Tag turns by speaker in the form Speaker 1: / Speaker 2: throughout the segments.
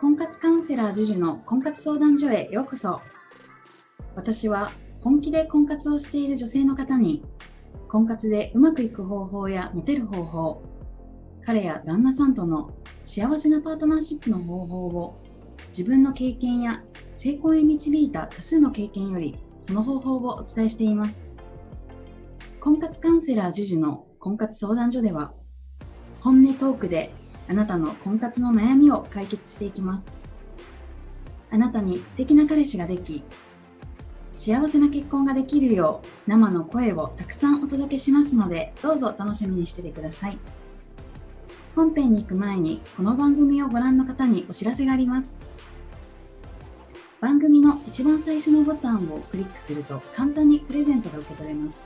Speaker 1: 婚活カウンセラー JUJU の婚活相談所へようこそ。私は本気で婚活をしている女性の方に婚活でうまくいく方法やモテる方法彼や旦那さんとの幸せなパートナーシップの方法を自分の経験や成功へ導いた多数の経験よりその方法をお伝えしています。婚活カウンセラー JUJU の婚活相談所では本音トークであなたの婚活の悩みを解決していきます。あなたに素敵な彼氏ができ幸せな結婚ができるよう生の声をたくさんお届けしますのでどうぞ楽しみにしててください。本編に行く前にこの番組をご覧の方にお知らせがあります。番組の一番最初のボタンをクリックすると簡単にプレゼントが受け取れます。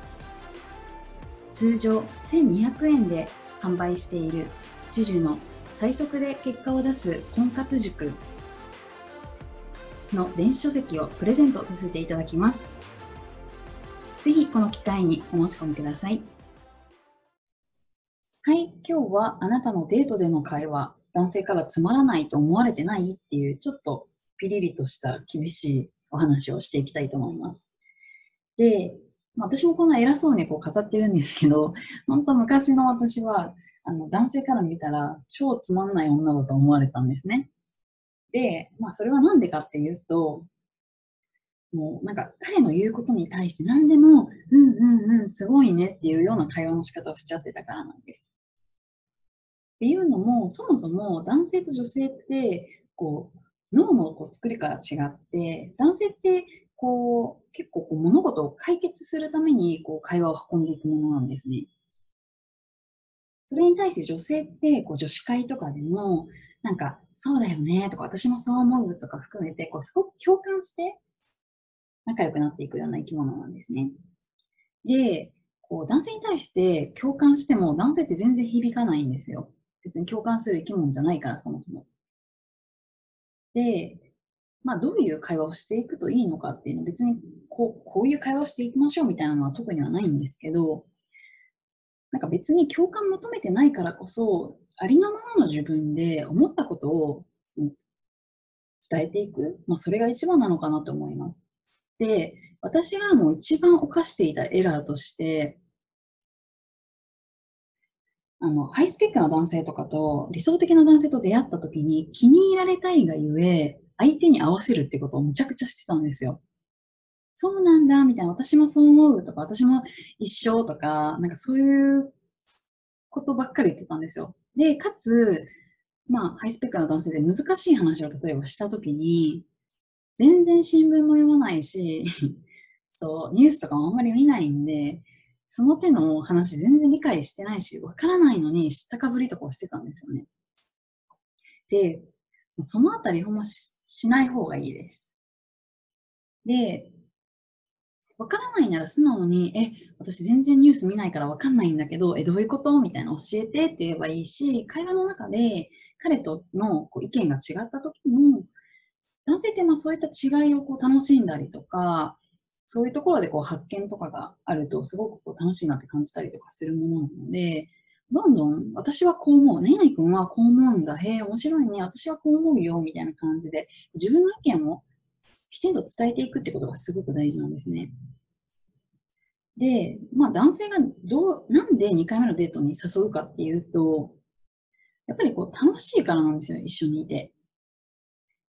Speaker 1: 通常1200円で販売している JUJU の最速で結果を出す婚活塾の電子書籍をプレゼントさせていただきます。ぜひこの機会にお申し込みください。はい、今日はあなたのデートでの会話、男性からつまらないと思われてないっていうちょっとピリリとした厳しいお話をしていきたいと思います。で、私もこんな偉そうにこう語ってるんですけど、本当昔の私はあの男性から見たら超つまんない女だと思われたんですね。で、まあそれはなんでかっていうと、もうなんか彼の言うことに対して何でも、うんうんうん、すごいねっていうような会話の仕方をしちゃってたからなんです。っていうのも、そもそも男性と女性って、こう、脳のこう作りから違って、男性ってこう結構こう物事を解決するためにこう会話を運んでいくものなんですね。それに対して女性ってこう女子会とかでも、なんか、そうだよねとか、私もそう思うとか含めて、こうすごく共感して仲良くなっていくような生き物なんですね。で、こう男性に対して共感しても男性って全然響かないんですよ。別に共感する生き物じゃないから、そもそも。で、まあ、どういう会話をしていくといいのかっていうのは別にこうこういう会話をしていきましょうみたいなのは特にはないんですけど、なんか別に共感求めてないからこそ、ありのままの自分で思ったことを伝えていく、まあ、それが一番なのかなと思います。で、私がもう一番犯していたエラーとして、あの、ハイスペックな男性とかと、理想的な男性と出会った時に気に入られたいがゆえ、相手に合わせるってことをむちゃくちゃしてたんですよ。そうなんだ、みたいな、私もそう思うとか、私も一緒とか、なんかそういうことばっかり言ってたんですよ。で、かつ、まあ、ハイスペックな男性で難しい話を例えばしたときに、全然新聞も読まないし、そう、ニュースとかもあんまり見ないんで、その手の話全然理解してないし、わからないのに知ったかぶりとかをしてたんですよね。で、そのあたりほんましない方がいいです。で、わからないなら素直に、え、私全然ニュース見ないからわかんないんだけど、え、どういうこと？みたいな教えてって言えばいいし、会話の中で彼とのこう意見が違った時も、男性ってまあそういった違いをこう楽しんだりとか、そういうところでこう発見とかがあると、すごくこう楽しいなって感じたりとかするものなので、どんどん私はこう思う。何々君はこう思うんだ。へえ、面白いね。私はこう思うよ。みたいな感じで、自分の意見をきちんと伝えていくってことがすごく大事なんですね。で、まあ男性がどう、なんで2回目のデートに誘うかっていうと、やっぱりこう楽しいからなんですよ、一緒にいて。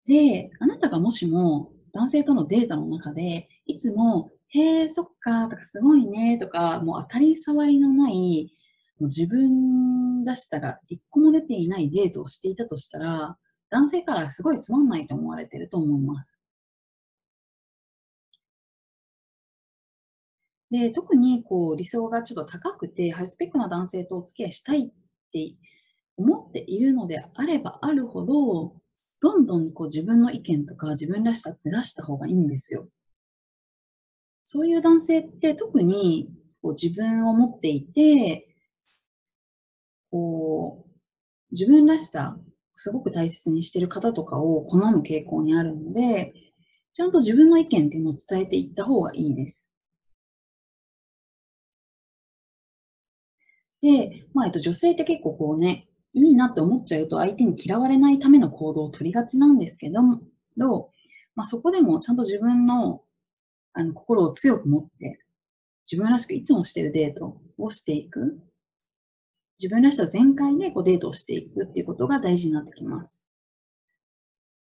Speaker 1: で、あなたがもしも男性とのデートの中で、いつも、へえ、そっか、とかすごいね、とか、もう当たり障りのない、もう自分らしさが一個も出ていないデートをしていたとしたら、男性からすごいつまんないと思われてると思います。で、特にこう理想がちょっと高くて、ハイスペックな男性とお付き合いしたいって思っているのであればあるほど、どんどんこう自分の意見とか自分らしさって出した方がいいんですよ。そういう男性って特にこう自分を持っていて、こう自分らしさすごく大切にしている方とかを好む傾向にあるので、ちゃんと自分の意見っていうのを伝えていった方がいいです。で、まあ、えっと、女性って結構こうね、いいなって思っちゃうと相手に嫌われないための行動を取りがちなんですけど、まあ、そこでもちゃんと自分のあの心を強く持って、自分らしくいつもしてるデートをしていく。自分らしさ全開でこうデートをしていくっていうことが大事になってきます。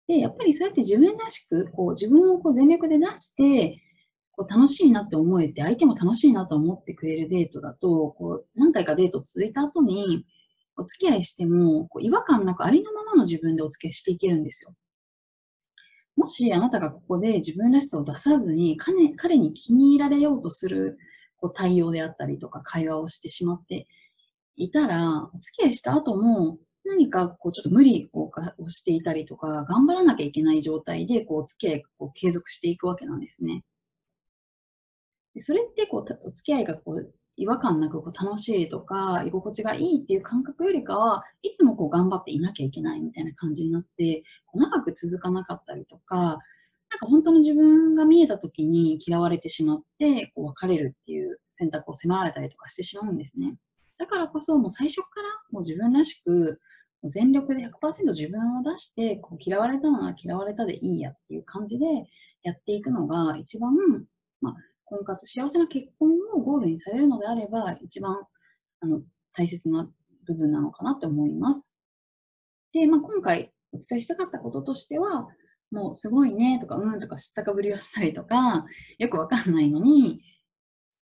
Speaker 1: で、やっぱりそうやって自分らしく、こう自分をこう全力で出して、こう楽しいなって思えて、相手も楽しいなと思ってくれるデートだと、こう何回かデート続いた後に、お付き合いしても、こう違和感なくありのままの自分でお付き合いしていけるんですよ。もしあなたがここで自分らしさを出さずに、彼彼に気に入られようとするこう対応であったりとか会話をしてしまっていたら、お付き合いした後も何かこうちょっと無理をしていたりとか、頑張らなきゃいけない状態でこうお付き合いを継続していくわけなんですね。それってこうお付き合いがこう違和感なくこう楽しいとか居心地がいいっていう感覚よりかはいつもこう頑張っていなきゃいけないみたいな感じになってこう長く続かなかったりとかなんか本当の自分が見えた時に嫌われてしまってこう別れるっていう選択を迫られたりとかしてしまうんですね。だからこそもう最初からもう自分らしく全力で100%自分を出して、こう嫌われたのは嫌われたでいいやっていう感じでやっていくのが一番、まあ、婚活、幸せな結婚をゴールにされるのであれば、一番あの大切な部分なのかなって思います。で、まあ、今回お伝えしたかったこととしては、もうすごいねとか、うんとか知ったかぶりをしたりとか、よくわかんないのに、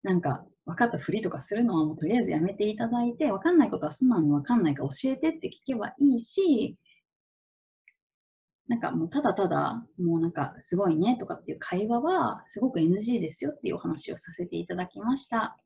Speaker 1: なんか分かったふりとかするのはもうとりあえずやめていただいて、分かんないことは素直に分かんないか教えてって聞けばいいし、なんかもうただただ、もうなんかすごいねとかっていう会話はすごく NG ですよっていうお話をさせていただきました。